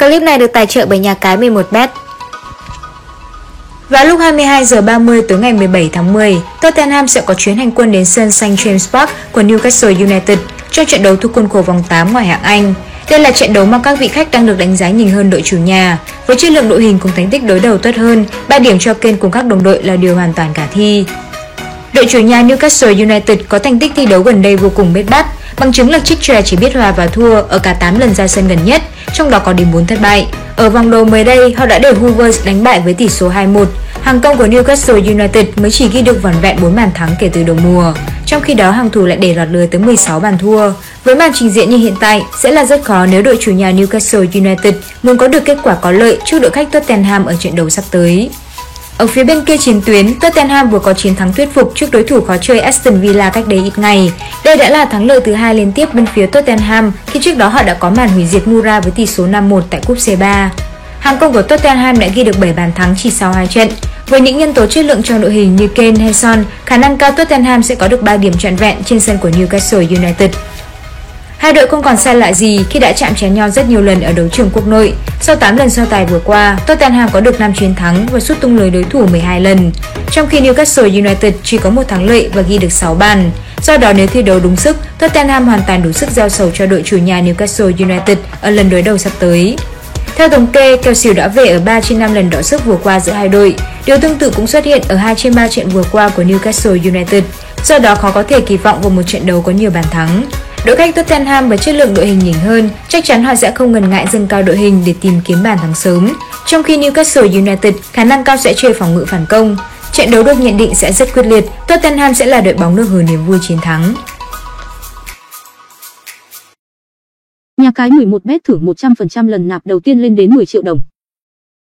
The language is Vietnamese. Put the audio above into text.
Clip này được tài trợ bởi nhà cái 11bet. Vào lúc 22 giờ 30 tối ngày 17 tháng 10, Tottenham sẽ có chuyến hành quân đến sân St James Park của Newcastle United trong trận đấu thuộc khuôn khổ vòng 8 ngoại hạng Anh. Đây là trận đấu mà các vị khách đang được đánh giá nhìn hơn đội chủ nhà. Với chất lượng đội hình cùng thành tích đối đầu tốt hơn, 3 điểm cho Kane cùng các đồng đội là điều hoàn toàn khả thi. Đội chủ nhà Newcastle United có thành tích thi đấu gần đây vô cùng bết bát, bằng chứng là Chichester chỉ biết hòa và thua ở cả 8 lần ra sân gần nhất, trong đó có đến 4 thất bại. Ở vòng đấu mới đây, họ đã để Hoovers đánh bại với tỷ số 2-1. Hàng công của Newcastle United mới chỉ ghi được vỏn vẹn 4 bàn thắng kể từ đầu mùa. Trong khi đó, hàng thủ lại để lọt lưới tới 16 bàn thua. Với màn trình diễn như hiện tại, sẽ là rất khó nếu đội chủ nhà Newcastle United muốn có được kết quả có lợi trước đội khách Tottenham ở trận đấu sắp tới. Ở phía bên kia chiến tuyến, Tottenham vừa có chiến thắng thuyết phục trước đối thủ khó chơi Aston Villa cách đây ít ngày. Đây đã là thắng lợi thứ hai liên tiếp bên phía Tottenham khi trước đó họ đã có màn hủy diệt Mura với tỷ số 5-1 tại cúp C3. Hàng công của Tottenham đã ghi được 7 bàn thắng chỉ sau 2 trận. Với những nhân tố chất lượng trong đội hình như Kane hay Son, khả năng cao Tottenham sẽ có được 3 điểm trọn vẹn trên sân của Newcastle United. Hai đội không còn xa lạ gì khi đã chạm trán nhau rất nhiều lần ở đấu trường quốc nội. Sau 8 lần so tài vừa qua, Tottenham có được 5 chiến thắng và sút tung lưới đối thủ 12 lần, trong khi Newcastle United chỉ có một thắng lợi và ghi được 6 bàn. Do đó nếu thi đấu đúng sức, Tottenham hoàn toàn đủ sức giao sầu cho đội chủ nhà Newcastle United ở lần đối đầu sắp tới. Theo thống kê, kèo xỉu đã về ở 3 trên 5 lần đọ sức vừa qua giữa hai đội. Điều tương tự cũng xuất hiện ở 2 trên 3 trận vừa qua của Newcastle United. Do đó khó có thể kỳ vọng vào một trận đấu có nhiều bàn thắng. Đội khách Tottenham với chất lượng đội hình nhỉnh hơn, chắc chắn họ sẽ không ngần ngại dâng cao đội hình để tìm kiếm bàn thắng sớm. Trong khi Newcastle United khả năng cao sẽ chơi phòng ngự phản công. Trận đấu được nhận định sẽ rất quyết liệt, Tottenham sẽ là đội bóng được hưởng niềm vui chiến thắng. Nhà cái 11bet thưởng 100% lần nạp đầu tiên lên đến 10 triệu đồng.